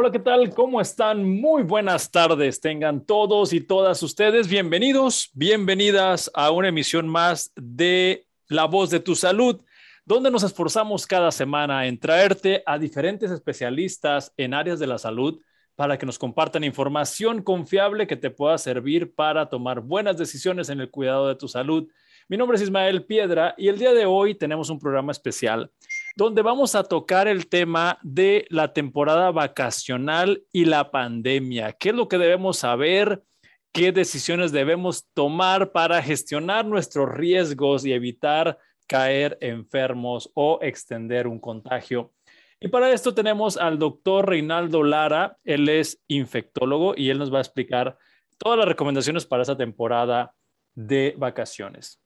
Hola, ¿qué tal? ¿Cómo están? Muy buenas tardes. Tengan todos y todas ustedes bienvenidos, bienvenidas a una emisión más de La Voz de tu Salud, donde nos esforzamos cada semana en traerte a diferentes especialistas en áreas de la salud para que nos compartan información confiable que te pueda servir para tomar buenas decisiones en el cuidado de tu salud. Mi nombre es Ismael Piedra y el día de hoy tenemos un programa especial donde vamos a tocar el tema de la temporada vacacional y la pandemia. ¿Qué es lo que debemos saber? ¿Qué decisiones debemos tomar para gestionar nuestros riesgos y evitar caer enfermos o extender un contagio? Y para esto tenemos al doctor Reinaldo Lara. Él es infectólogo y él nos va a explicar todas las recomendaciones para esta temporada de vacaciones.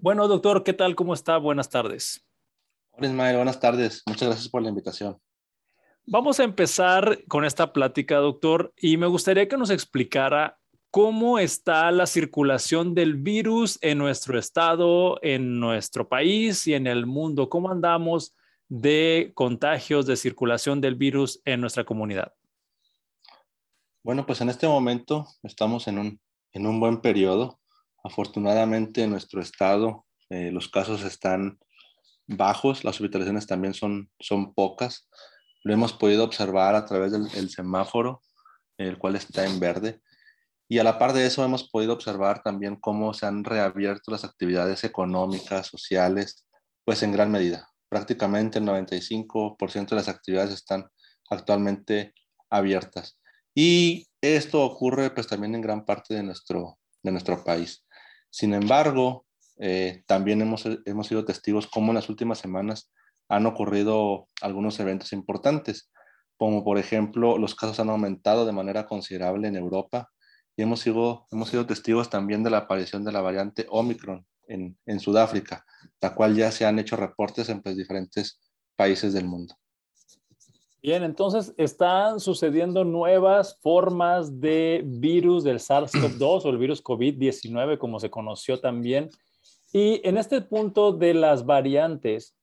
Bueno, doctor, ¿qué tal? ¿Cómo está? Buenas tardes. Hola Ismael, buenas tardes. Muchas gracias por la invitación. Vamos a empezar con esta plática, doctor, y me gustaría que nos explicara cómo está la circulación del virus en nuestro estado, en nuestro país y en el mundo. ¿Cómo andamos de contagios, de circulación del virus en nuestra comunidad? Bueno, pues en este momento estamos en un, en un buen periodo. Afortunadamente en nuestro estado eh, los casos están bajos, las hospitalizaciones también son, son pocas. Lo hemos podido observar a través del semáforo, el cual está en verde. Y a la par de eso hemos podido observar también cómo se han reabierto las actividades económicas, sociales, pues en gran medida. Prácticamente el 95% de las actividades están actualmente abiertas. Y esto ocurre pues también en gran parte de nuestro, de nuestro país. Sin embargo, eh, también hemos, hemos sido testigos cómo en las últimas semanas han ocurrido algunos eventos importantes, como por ejemplo los casos han aumentado de manera considerable en Europa y hemos sido, hemos sido testigos también de la aparición de la variante Omicron en, en Sudáfrica, la cual ya se han hecho reportes en pues, diferentes países del mundo. Bien, entonces están sucediendo nuevas formas de virus del SARS-CoV-2 o el virus COVID-19, como se conoció también y en este punto de las variantes,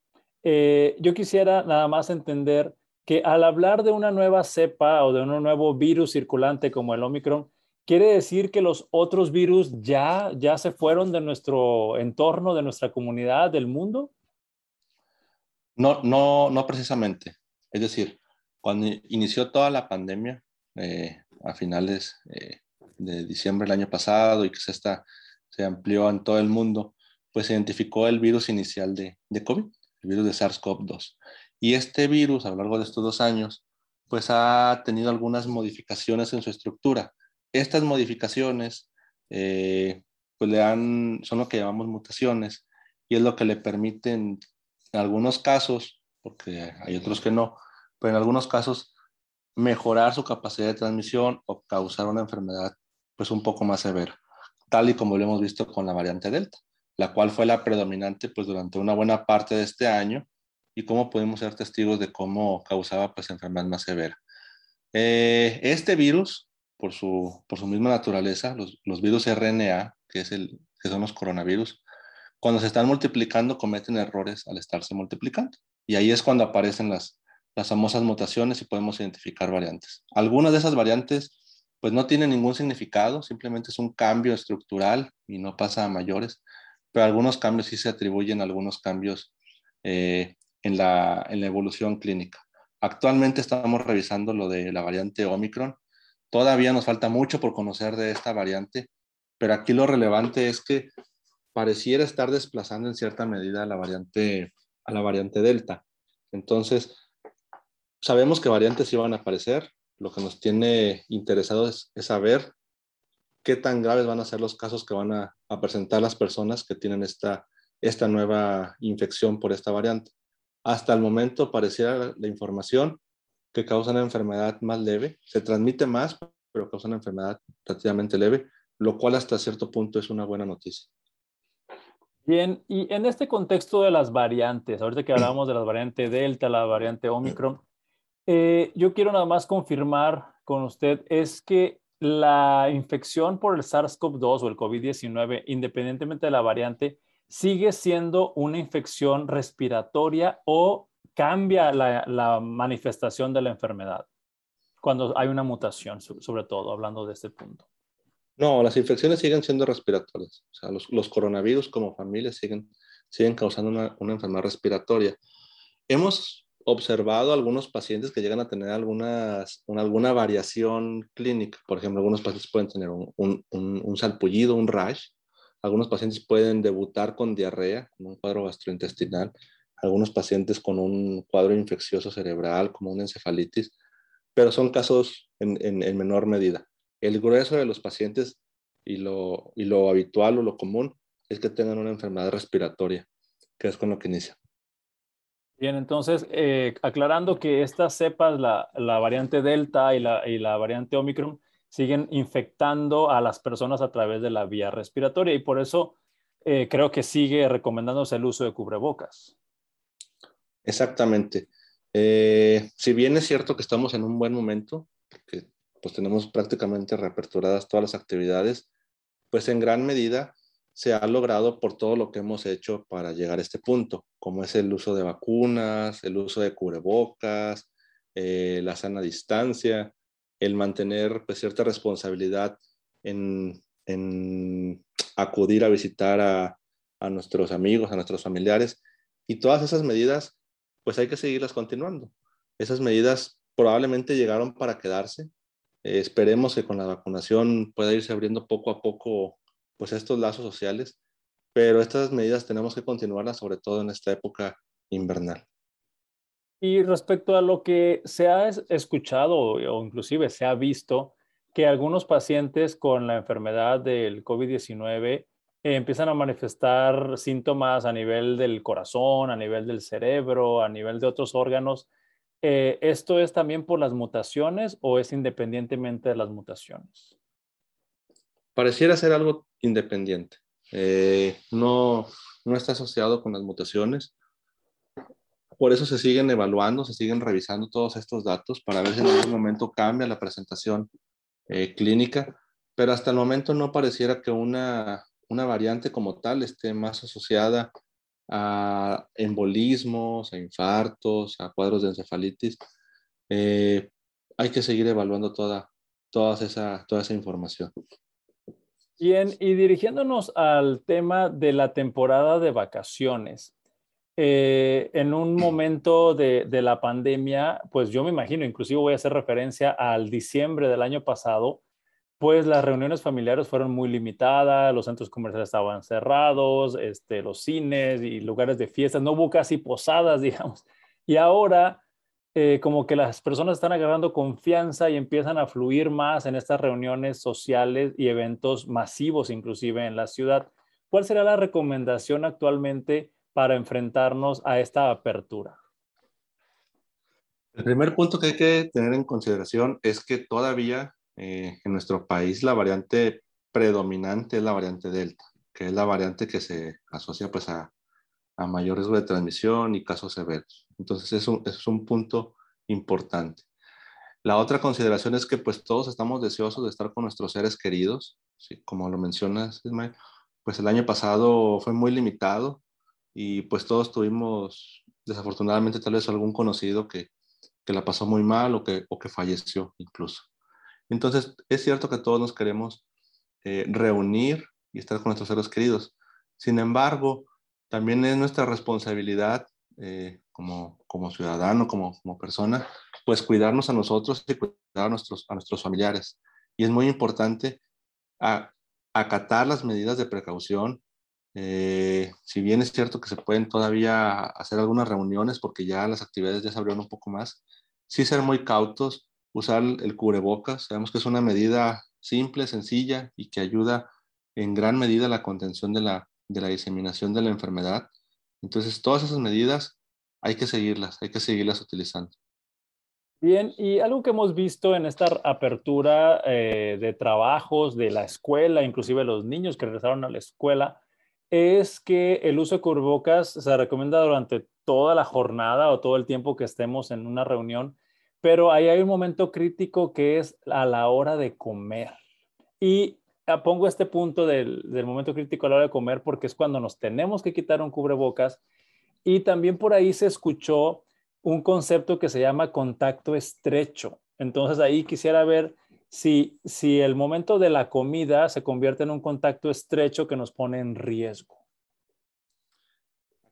eh, yo quisiera nada más entender que al hablar de una nueva cepa o de un nuevo virus circulante como el Omicron, ¿quiere decir que los otros virus ya, ya se fueron de nuestro entorno, de nuestra comunidad, del mundo? No, no, no precisamente. Es decir, cuando inició toda la pandemia, eh, a finales eh, de diciembre del año pasado y que se, está, se amplió en todo el mundo, pues se identificó el virus inicial de, de COVID, el virus de SARS-CoV-2. Y este virus, a lo largo de estos dos años, pues ha tenido algunas modificaciones en su estructura. Estas modificaciones, eh, pues le han, son lo que llamamos mutaciones, y es lo que le permiten, en algunos casos, porque hay otros que no, pero en algunos casos, mejorar su capacidad de transmisión o causar una enfermedad pues un poco más severa, tal y como lo hemos visto con la variante Delta la cual fue la predominante pues durante una buena parte de este año y cómo podemos ser testigos de cómo causaba pues enfermedad más severa. Eh, este virus, por su, por su misma naturaleza, los, los virus RNA, que, es el, que son los coronavirus, cuando se están multiplicando cometen errores al estarse multiplicando. Y ahí es cuando aparecen las, las famosas mutaciones y podemos identificar variantes. Algunas de esas variantes pues no tienen ningún significado, simplemente es un cambio estructural y no pasa a mayores pero algunos cambios sí se atribuyen algunos cambios eh, en, la, en la evolución clínica. Actualmente estamos revisando lo de la variante Omicron. Todavía nos falta mucho por conocer de esta variante, pero aquí lo relevante es que pareciera estar desplazando en cierta medida a la variante, a la variante Delta. Entonces, sabemos que variantes iban a aparecer. Lo que nos tiene interesados es saber qué tan graves van a ser los casos que van a, presentar las personas que tienen esta, esta nueva infección por esta variante. Hasta el momento pareciera la, información que causa una enfermedad más leve, se transmite más, pero causa una enfermedad relativamente leve, lo cual hasta cierto punto es una buena noticia. Bien, y en este contexto de las variantes, ahorita que hablamos de la variante Delta, la variante Omicron, eh, yo quiero nada más confirmar con usted, es que la infección por el SARS-CoV-2 o el COVID-19, independientemente de la variante, sigue siendo una infección respiratoria o cambia la, manifestación de la enfermedad? cuando hay una mutación, sobre todo, hablando de este punto. No, las infecciones siguen siendo respiratorias. O sea, los, coronavirus como familia siguen, siguen causando una, una, enfermedad respiratoria. Hemos observado algunos pacientes que llegan a tener algunas, una, alguna variación clínica. Por ejemplo, algunos pacientes pueden tener un, un, un, salpullido, un rash. Algunos pacientes pueden debutar con diarrea, con un cuadro gastrointestinal. Algunos pacientes con un cuadro infeccioso cerebral, como una encefalitis pero son casos en, en, menor medida. El grueso de los pacientes y lo, y lo habitual o lo común es que tengan una enfermedad respiratoria, que es con lo que inicia. Bien, entonces, eh, aclarando que estas cepas, la, la variante Delta y la, y la, variante Omicron, siguen infectando a las personas a través de la vía respiratoria y por eso eh, creo que sigue recomendándose el uso de cubrebocas. Exactamente. Eh, si bien es cierto que estamos en un buen momento, que pues tenemos prácticamente reaperturadas todas las actividades, pues en gran medida se ha logrado por todo lo que hemos hecho para llegar a este punto, como es el uso de vacunas, el uso de cubrebocas, eh, la sana distancia, el mantener pues, cierta responsabilidad en, acudir a visitar a, nuestros amigos, a nuestros familiares, y todas esas medidas pues hay que seguirlas continuando. Esas medidas probablemente llegaron para quedarse. Eh, esperemos que con la vacunación pueda irse abriendo poco a poco pues estos lazos sociales, pero estas medidas tenemos que continuarlas sobre todo en esta época invernal. Y respecto a lo que se ha escuchado o inclusive se ha visto, que algunos pacientes con la enfermedad del COVID-19 empiezan a manifestar síntomas a nivel del corazón, a nivel del cerebro, a nivel de otros órganos. Eh, ¿Esto es también por las mutaciones o es independientemente de las mutaciones? Pareciera ser algo independiente. Eh, no, no está asociado con las mutaciones. Por eso se siguen evaluando, se siguen revisando todos estos datos para ver si en algún momento cambia la presentación eh, clínica, pero hasta el momento no pareciera que una una variante como tal esté más asociada a embolismos, a infartos, a cuadros de encefalitis. Eh, hay que seguir evaluando toda, toda, esa, toda esa información. Bien, y dirigiéndonos al tema de la temporada de vacaciones. Eh, en un momento de, de, la pandemia, pues yo me imagino, inclusive voy a hacer referencia al diciembre del año pasado, pues las reuniones familiares fueron muy limitadas, los centros comerciales estaban cerrados, este, los cines y lugares de fiestas, no hubo casi posadas, digamos. Y ahora, eh, como que las personas están agarrando confianza y empiezan a fluir más en estas reuniones sociales y eventos masivos, inclusive en la ciudad. ¿Cuál será la recomendación actualmente para enfrentarnos a esta apertura? El primer punto que hay que tener en consideración es que todavía eh, en nuestro país la variante predominante es la variante Delta, que es la variante que se asocia pues a, a mayor riesgo de transmisión y casos severos. Entonces es un, es un punto importante. La otra consideración es que pues todos estamos deseosos de estar con nuestros seres queridos, ¿sí? como lo mencionas Ismael, pues el año pasado fue muy limitado y pues todos tuvimos desafortunadamente tal vez algún conocido que, que la pasó muy mal o que, o que falleció incluso. Entonces, es cierto que todos nos queremos eh, reunir y estar con nuestros seres queridos. Sin embargo, también es nuestra responsabilidad eh, como, como ciudadano, como, como persona, pues cuidarnos a nosotros y cuidar a nuestros, a nuestros familiares. Y es muy importante acatar las medidas de precaución. Eh, si bien es cierto que se pueden todavía hacer algunas reuniones porque ya las actividades ya se abrieron un poco más, sí ser muy cautos usar el cubrebocas. Sabemos que es una medida simple, sencilla y que ayuda en gran medida a la contención de la, de la diseminación de la enfermedad. Entonces, todas esas medidas hay que seguirlas, hay que seguirlas utilizando. Bien, y algo que hemos visto en esta apertura eh, de trabajos de la escuela, inclusive los niños que regresaron a la escuela, es que el uso de cubrebocas se recomienda durante toda la jornada o todo el tiempo que estemos en una reunión pero ahí hay un momento crítico que es a la hora de comer. Y pongo este punto del, momento crítico a la hora de comer porque es cuando nos tenemos que quitar un cubrebocas. Y también por ahí se escuchó un concepto que se llama contacto estrecho. Entonces ahí quisiera ver si, si el momento de la comida se convierte en un contacto estrecho que nos pone en riesgo.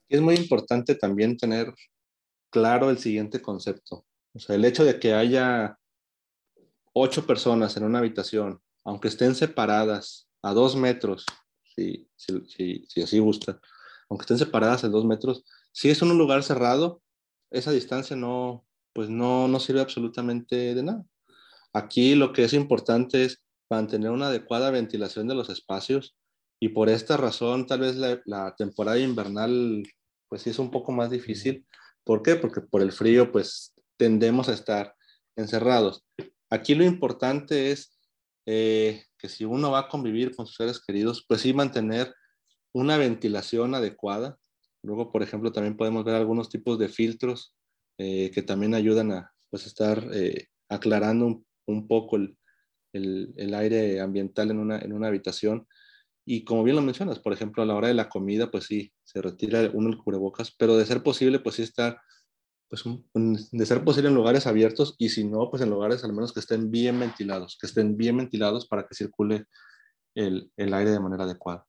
Es muy importante también tener claro el siguiente concepto. O sea, el hecho de que haya ocho personas en una habitación, aunque estén separadas a dos metros, si, si, si, así gusta, aunque estén separadas a dos metros, si es un lugar cerrado, esa distancia no, pues no, no sirve absolutamente de nada. Aquí lo que es importante es mantener una adecuada ventilación de los espacios y por esta razón tal vez la, la temporada invernal pues sí es un poco más difícil. ¿Por qué? Porque por el frío pues tendemos a estar encerrados. Aquí lo importante es eh, que si uno va a convivir con sus seres queridos, pues sí mantener una ventilación adecuada. Luego, por ejemplo, también podemos ver algunos tipos de filtros eh, que también ayudan a pues, estar eh, aclarando un, poco el, el, aire ambiental en una, en una habitación. Y como bien lo mencionas, por ejemplo, a la hora de la comida, pues sí, se retira uno el cubrebocas, pero de ser posible, pues sí estar, pues de ser posible en lugares abiertos y si no, pues en lugares al menos que estén bien ventilados, que estén bien ventilados para que circule el, el aire de manera adecuada.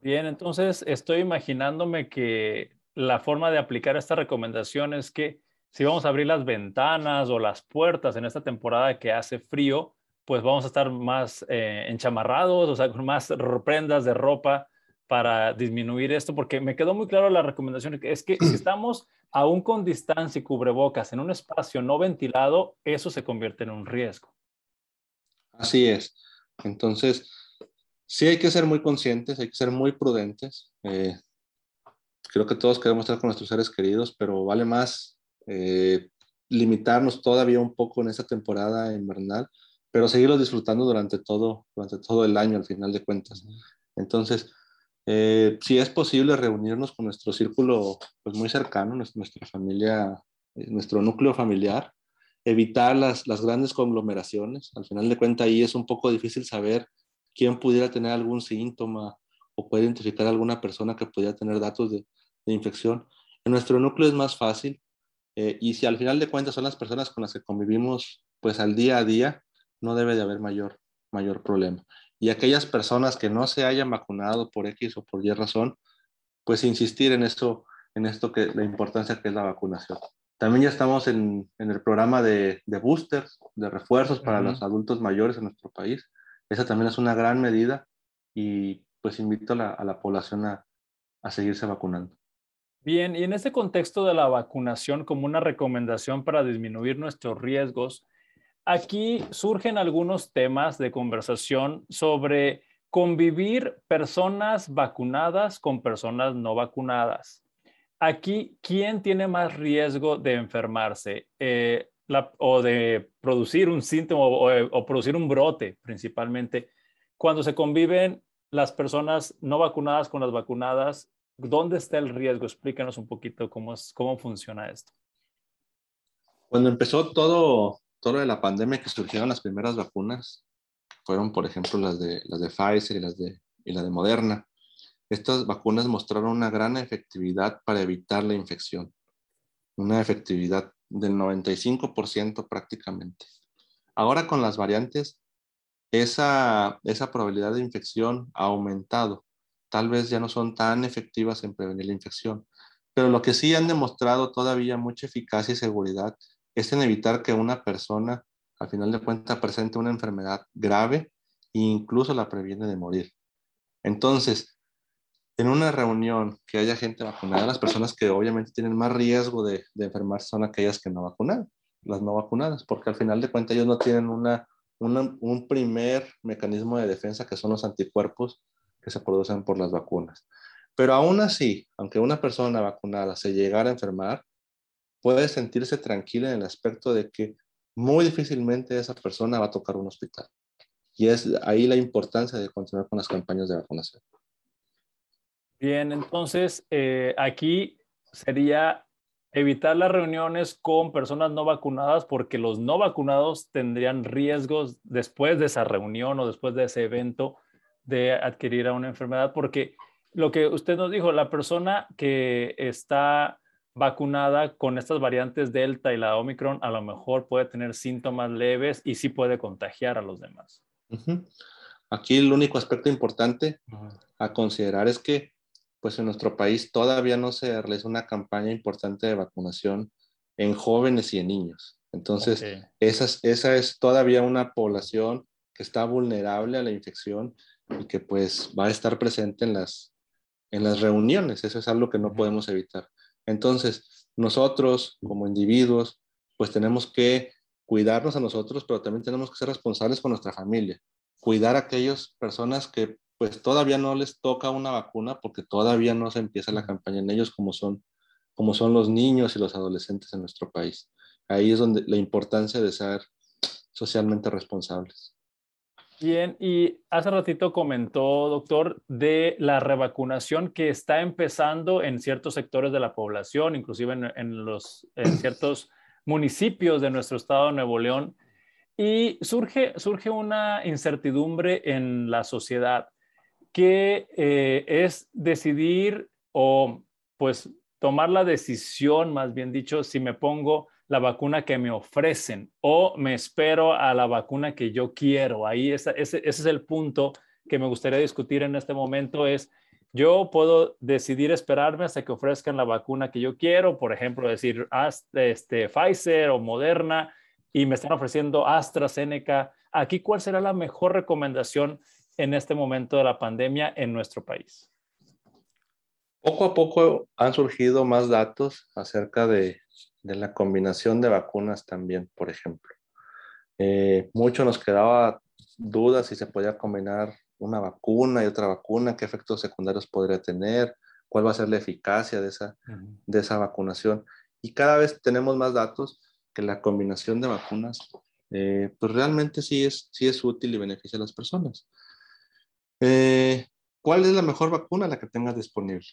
Bien, entonces estoy imaginándome que la forma de aplicar esta recomendación es que si vamos a abrir las ventanas o las puertas en esta temporada que hace frío, pues vamos a estar más eh, enchamarrados, o sea, con más prendas de ropa para disminuir esto, porque me quedó muy claro la recomendación, es que si estamos aún con distancia y cubrebocas en un espacio no ventilado, eso se convierte en un riesgo. Así es. Entonces, sí hay que ser muy conscientes, hay que ser muy prudentes. Eh, creo que todos queremos estar con nuestros seres queridos, pero vale más eh, limitarnos todavía un poco en esta temporada invernal, pero seguirlos disfrutando durante todo, durante todo el año al final de cuentas. Entonces, eh, si es posible reunirnos con nuestro círculo pues, muy cercano, nuestra familia, eh, nuestro núcleo familiar, evitar las, las grandes conglomeraciones. Al final de cuentas, ahí es un poco difícil saber quién pudiera tener algún síntoma o puede identificar a alguna persona que pudiera tener datos de, de infección. En nuestro núcleo es más fácil eh, y si al final de cuentas son las personas con las que convivimos pues al día a día, no debe de haber mayor, mayor problema. Y aquellas personas que no se hayan vacunado por X o por Y razón, pues insistir en esto, en esto que la importancia que es la vacunación. También ya estamos en, en el programa de, de, boosters, de refuerzos para los adultos mayores en nuestro país. Esa también es una gran medida y pues invito a la, a la población a, a seguirse vacunando. Bien, y en este contexto de la vacunación como una recomendación para disminuir nuestros riesgos, aquí surgen algunos temas de conversación sobre convivir personas vacunadas con personas no vacunadas. Aquí, ¿quién tiene más riesgo de enfermarse eh, o de producir un síntoma o, producir un brote principalmente? Cuando se conviven las personas no vacunadas con las vacunadas ¿Dónde está el riesgo? Explícanos un poquito cómo, cómo funciona esto. Cuando empezó todo, todo de la pandemia que surgieron las primeras vacunas, fueron por ejemplo las de, las de Pfizer y, las de, y la de Moderna. Estas vacunas mostraron una gran efectividad para evitar la infección, una efectividad del 95% prácticamente. Ahora con las variantes, esa, esa probabilidad de infección ha aumentado tal vez ya no son tan efectivas en prevenir la infección. Pero lo que sí han demostrado todavía mucha eficacia y seguridad es en evitar que una persona, al final de cuentas, presente una enfermedad grave e incluso la previene de morir. Entonces, en una reunión que haya gente vacunada, las personas que obviamente tienen más riesgo de, de enfermarse son aquellas que no vacunan, las no vacunadas, porque al final de cuentas ellos no tienen una, un primer mecanismo de defensa que son los anticuerpos que se producen por las vacunas. Pero aún así, aunque una persona vacunada se llegara a enfermar, puede sentirse tranquila en el aspecto de que muy difícilmente esa persona va a tocar un hospital. Y es ahí la importancia de continuar con las campañas de vacunación. Bien, entonces eh, aquí sería evitar las reuniones con personas no vacunadas porque los no vacunados tendrían riesgos después de esa reunión o después de ese evento de adquirir una enfermedad, porque lo que usted nos dijo, la persona que está vacunada con estas variantes Delta y la Omicron, a lo mejor puede tener síntomas leves y sí puede contagiar a los demás. Aquí el único aspecto importante a considerar es que pues en nuestro país todavía no se realiza una campaña importante de vacunación en jóvenes y en niños. Entonces, esa, es, esa es todavía una población que está vulnerable a la infección y que pues va a estar presente en las, en las reuniones. Eso es algo que no podemos evitar. Entonces, nosotros como individuos, pues tenemos que cuidarnos a nosotros, pero también tenemos que ser responsables con nuestra familia. Cuidar a aquellas personas que pues todavía no les toca una vacuna porque todavía no se empieza la campaña en ellos como son, como son los niños y los adolescentes en nuestro país. Ahí es donde la importancia de ser socialmente responsables. Bien, y hace ratito comentó, doctor, de la revacunación que está empezando en ciertos sectores de la población, inclusive en, los, en ciertos municipios de nuestro estado de Nuevo León. Y surge, surge una incertidumbre en la sociedad que eh, es decidir o pues tomar la decisión, más bien dicho, si me pongo la vacuna que me ofrecen o me espero a la vacuna que yo quiero. Ahí ese, ese es el punto que me gustaría discutir en este momento es, yo puedo decidir esperarme hasta que ofrezcan la vacuna que yo quiero, por ejemplo, decir este, Pfizer o Moderna y me están ofreciendo AstraZeneca. Aquí, ¿cuál será la mejor recomendación en este momento de la pandemia en nuestro país? Poco a poco han surgido más datos acerca de de la combinación de vacunas también, por ejemplo. Eh, mucho nos quedaba dudas si se podía combinar una vacuna y otra vacuna, qué efectos secundarios podría tener, cuál va a ser la eficacia de esa, de esa vacunación. Y cada vez tenemos más datos que la combinación de vacunas, eh, pues realmente sí es, sí es útil y beneficia a las personas. Eh, ¿Cuál es la mejor vacuna? La que tengas disponible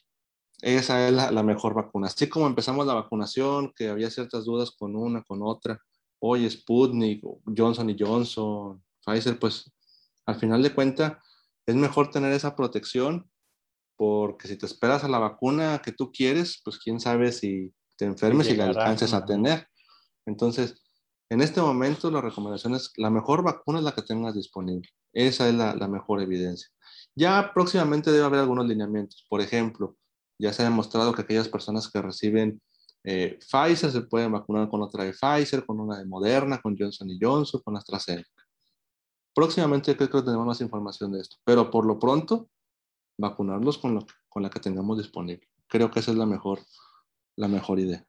esa es la, mejor vacuna. Así como empezamos la vacunación, que había ciertas dudas con una, con otra, hoy Sputnik, Johnson y Johnson, Pfizer, pues al final de cuentas es mejor tener esa protección porque si te esperas a la vacuna que tú quieres, pues quién sabe si te enfermes y la alcances a tener. Entonces, en este momento la recomendación es la mejor vacuna es la que tengas disponible. Esa es la, la mejor evidencia. Ya próximamente debe haber algunos lineamientos. Por ejemplo, ya se ha demostrado que aquellas personas que reciben eh, Pfizer se pueden vacunar con otra de Pfizer, con una de Moderna, con Johnson Johnson, con AstraZeneca. Próximamente creo que tenemos más información de esto, pero por lo pronto, vacunarlos con, lo, con la que tengamos disponible. Creo que esa es la mejor, la mejor idea.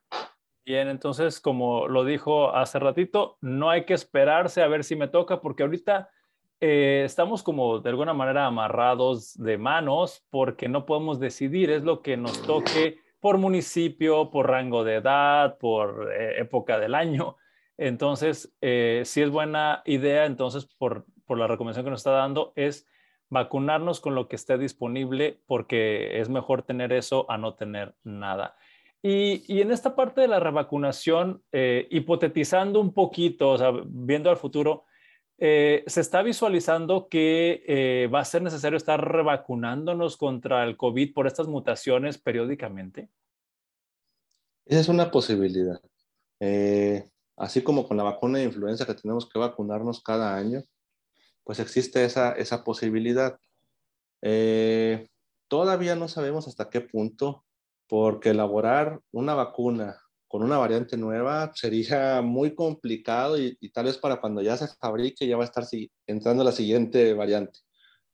Bien, entonces, como lo dijo hace ratito, no hay que esperarse a ver si me toca, porque ahorita eh, estamos como de alguna manera amarrados de manos porque no podemos decidir, es lo que nos toque por municipio, por rango de edad, por eh, época del año. Entonces, eh, si es buena idea, entonces por, por la recomendación que nos está dando, es vacunarnos con lo que esté disponible porque es mejor tener eso a no tener nada. Y, y, en esta parte de la revacunación, hipotetizando un poquito, o sea, viendo al futuro, eh, se está visualizando que eh, va a ser necesario estar revacunándonos contra el COVID por estas mutaciones periódicamente. Esa es una posibilidad. Eh, así como con la vacuna de influenza que tenemos que vacunarnos cada año, pues existe esa, esa posibilidad. todavía no sabemos hasta qué punto, porque elaborar una vacuna con una variante nueva sería muy complicado y, tal vez para cuando ya se fabrique ya va a estar entrando la siguiente variante.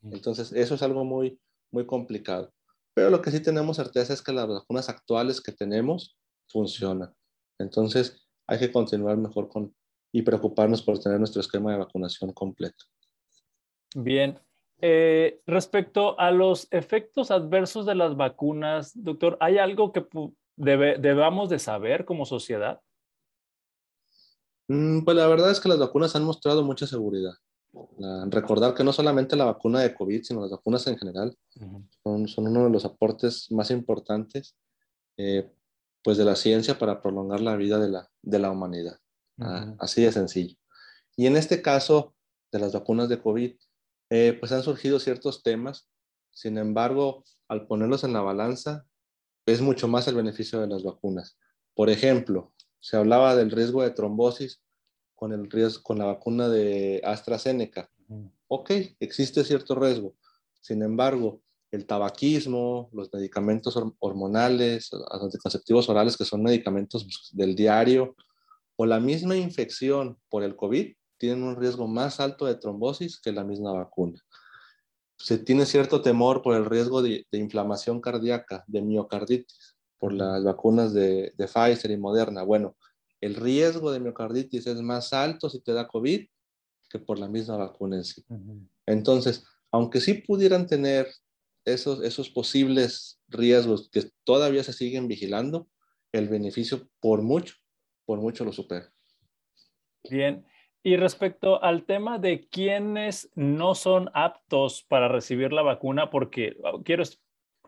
Entonces, eso es algo muy, muy complicado. Pero lo que sí tenemos certeza es que las vacunas actuales que tenemos funcionan. Entonces, hay que continuar mejor con y preocuparnos por tener nuestro esquema de vacunación completo. Bien. Eh, respecto a los efectos adversos de las vacunas, doctor, ¿hay algo que debamos de saber como sociedad? Mm, pues la verdad es que las vacunas han mostrado mucha seguridad. recordar que no solamente la vacuna de COVID, sino las vacunas en general son, son, uno de los aportes más importantes eh, pues de la ciencia para prolongar la vida de la, de la humanidad. Ah, así de sencillo. Y en este caso de las vacunas de COVID, eh, pues han surgido ciertos temas. Sin embargo, al ponerlos en la balanza, es mucho más el beneficio de las vacunas. Por ejemplo, se hablaba del riesgo de trombosis con, el riesgo, con la vacuna de AstraZeneca. Ok, existe cierto riesgo. Sin embargo, el tabaquismo, los medicamentos hormonales, los anticonceptivos orales, que son medicamentos pues, del diario, o la misma infección por el COVID, tienen un riesgo más alto de trombosis que la misma vacuna. Se tiene cierto temor por el riesgo de, inflamación cardíaca, de miocarditis, por las vacunas de, de Pfizer y Moderna. Bueno, el riesgo de miocarditis es más alto si te da COVID que por la misma vacuna en sí. Entonces, aunque sí pudieran tener esos, esos posibles riesgos que todavía se siguen vigilando, el beneficio por mucho, por mucho lo supera. Bien, y respecto al tema de quienes no son aptos para recibir la vacuna, porque oh, quiero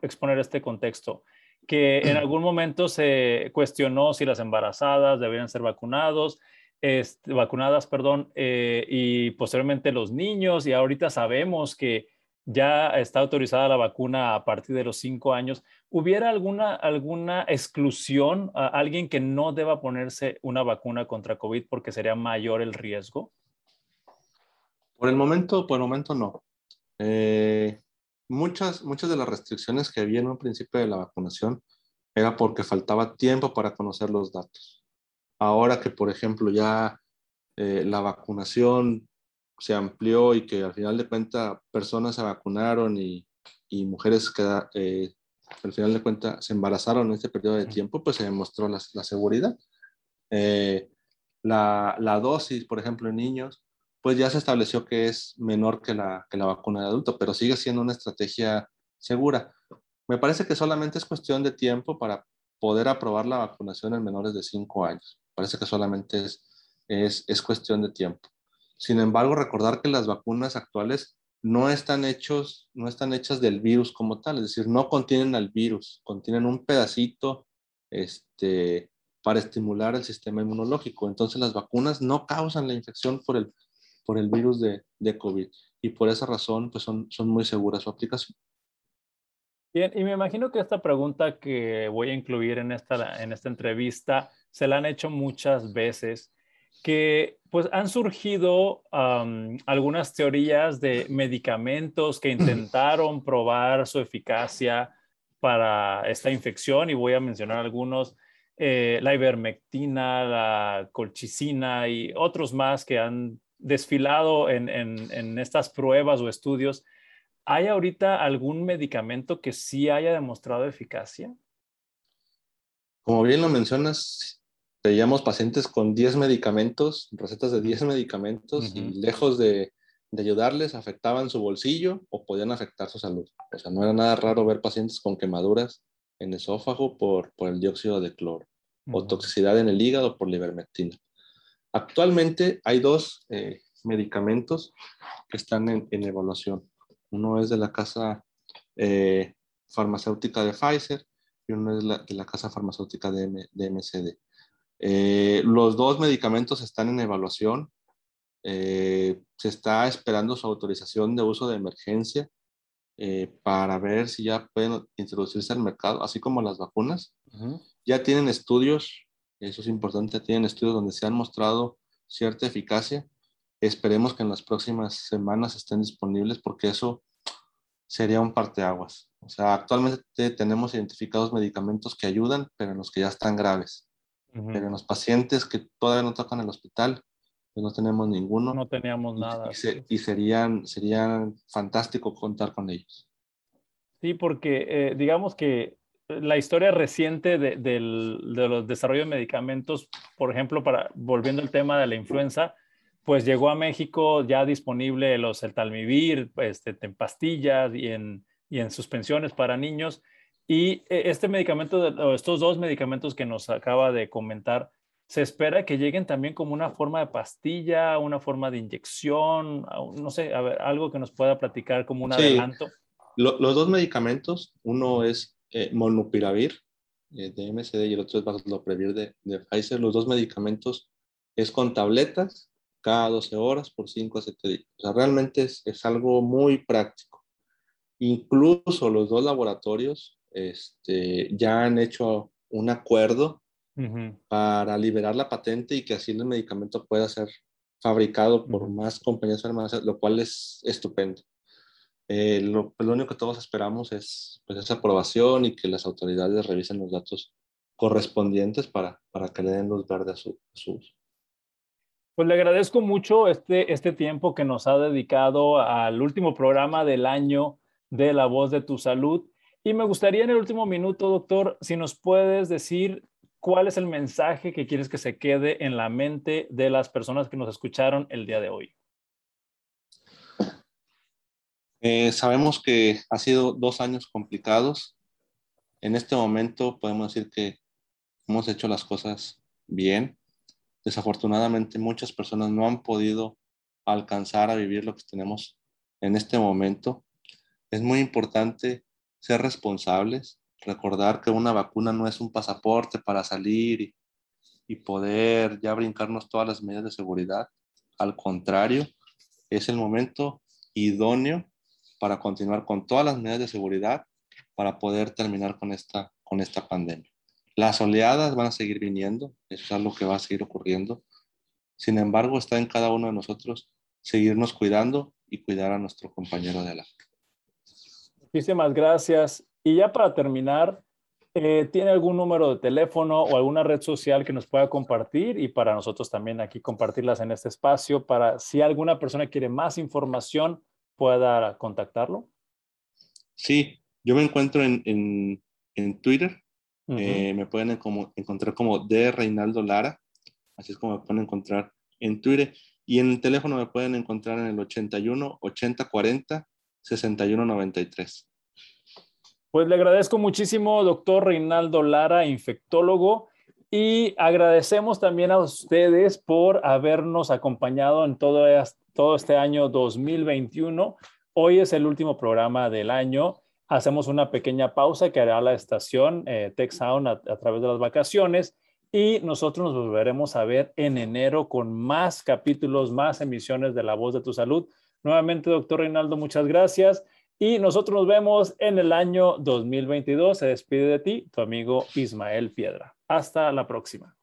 exponer este contexto, que en algún momento se cuestionó si las embarazadas debían ser vacunados, este, vacunadas, perdón, eh, y posteriormente los niños, y ahorita sabemos que ya está autorizada la vacuna a partir de los cinco años. ¿Hubiera alguna, alguna exclusión a alguien que no deba ponerse una vacuna contra COVID porque sería mayor el riesgo? Por el momento, por el momento no. Eh, muchas, muchas de las restricciones que había en un principio de la vacunación era porque faltaba tiempo para conocer los datos. Ahora que, por ejemplo, ya eh, la vacunación se amplió y que al final de cuentas personas se vacunaron y, y mujeres que eh, al final de cuentas se embarazaron en este periodo de tiempo, pues se demostró la, la seguridad. Eh, la, la, dosis, por ejemplo, en niños, pues ya se estableció que es menor que la, que la vacuna de adulto, pero sigue siendo una estrategia segura. Me parece que solamente es cuestión de tiempo para poder aprobar la vacunación en menores de 5 años. Parece que solamente es, es, es cuestión de tiempo. Sin embargo, recordar que las vacunas actuales no están, hechos, no están hechas del virus como tal, es decir, no contienen al virus, contienen un pedacito este, para estimular el sistema inmunológico. Entonces las vacunas no causan la infección por el, por el virus de, de COVID y por esa razón pues son, son muy seguras su aplicación. Bien, y me imagino que esta pregunta que voy a incluir en esta, en esta entrevista se la han hecho muchas veces que pues han surgido algunas teorías de medicamentos que intentaron probar su eficacia para esta infección y voy a mencionar algunos, eh, la ivermectina, la colchicina y otros más que han desfilado en, en estas pruebas o estudios. ¿Hay ahorita algún medicamento que sí haya demostrado eficacia? Como bien lo mencionas, veíamos pacientes con 10 medicamentos, recetas de 10 medicamentos, y lejos de, de, ayudarles, afectaban su bolsillo o podían afectar su salud. O sea, no era nada raro ver pacientes con quemaduras en esófago por, por el dióxido de cloro o toxicidad en el hígado por la ivermectina. Actualmente hay dos eh, medicamentos que están en, en, evaluación. Uno es de la casa eh, farmacéutica de Pfizer y uno es la, de la casa farmacéutica de, de MCD. Eh, los dos medicamentos están en evaluación. Eh, se está esperando su autorización de uso de emergencia eh, para ver si ya pueden introducirse al mercado, así como las vacunas. Ya tienen estudios, eso es importante, tienen estudios donde se han mostrado cierta eficacia. Esperemos que en las próximas semanas estén disponibles porque eso sería un parteaguas. O sea, actualmente tenemos identificados medicamentos que ayudan, pero en los que ya están graves. Pero en los pacientes que todavía no tocan el hospital, pues no tenemos ninguno. No teníamos nada. Y, serían, serían fantástico contar con ellos. Sí, porque eh, digamos que la historia reciente de, del, de los desarrollos de medicamentos, por ejemplo, para, volviendo al tema de la influenza, pues llegó a México ya disponible los el Talmivir este, en pastillas y en, y en suspensiones para niños y eh, este medicamento, estos dos medicamentos que nos acaba de comentar, se espera que lleguen también como una forma de pastilla, una forma de inyección, no sé, algo que nos pueda platicar como un adelanto. los dos medicamentos, uno es eh, molnupiravir eh, de MSD y el otro es vasloprevir de, de Pfizer. Los dos medicamentos es con tabletas cada 12 horas por 5 a 7 días. O sea, realmente es, es algo muy práctico. Incluso los dos laboratorios este, ya han hecho un acuerdo para liberar la patente y que así el medicamento pueda ser fabricado por más compañías farmacéuticas, lo cual es estupendo. Eh, lo, lo, único que todos esperamos es pues, esa aprobación y que las autoridades revisen los datos correspondientes para, para que le den luz verde a su, uso. Pues le agradezco mucho este, este tiempo que nos ha dedicado al último programa del año de La Voz de tu Salud. Y me gustaría en el último minuto, doctor, si nos puedes decir cuál es el mensaje que quieres que se quede en la mente de las personas que nos escucharon el día de hoy. Eh, sabemos que ha sido dos años complicados. En este momento podemos decir que hemos hecho las cosas bien. Desafortunadamente muchas personas no han podido alcanzar a vivir lo que tenemos en este momento. Es muy importante ser responsables, recordar que una vacuna no es un pasaporte para salir y, y poder ya brincarnos todas las medidas de seguridad. Al contrario, es el momento idóneo para continuar con todas las medidas de seguridad para poder terminar con esta, con esta pandemia. Las oleadas van a seguir viniendo, eso es algo que va a seguir ocurriendo. Sin embargo, está en cada uno de nosotros seguirnos cuidando y cuidar a nuestro compañero de la. Muchísimas gracias. Y ya para terminar, eh, ¿tiene algún número de teléfono o alguna red social que nos pueda compartir y para nosotros también aquí compartirlas en este espacio para si alguna persona quiere más información pueda contactarlo? Sí, yo me encuentro en, en, Twitter. Eh, me pueden como, encontrar como de Reinaldo Lara. Así es como me pueden encontrar en Twitter. Y en el teléfono me pueden encontrar en el 81 80 40 61 93. Pues le agradezco muchísimo, doctor Reinaldo Lara, infectólogo. Y agradecemos también a ustedes por habernos acompañado en todo, todo este año 2021. Hoy es el último programa del año. Hacemos una pequeña pausa que hará la estación eh, Tech Sound a, a través de las vacaciones y nosotros nos volveremos a ver en enero con más capítulos, más emisiones de La Voz de tu Salud. Nuevamente, doctor Reinaldo, muchas gracias. Y nosotros nos vemos en el año 2022. Se despide de ti, tu amigo Ismael Piedra. Hasta la próxima.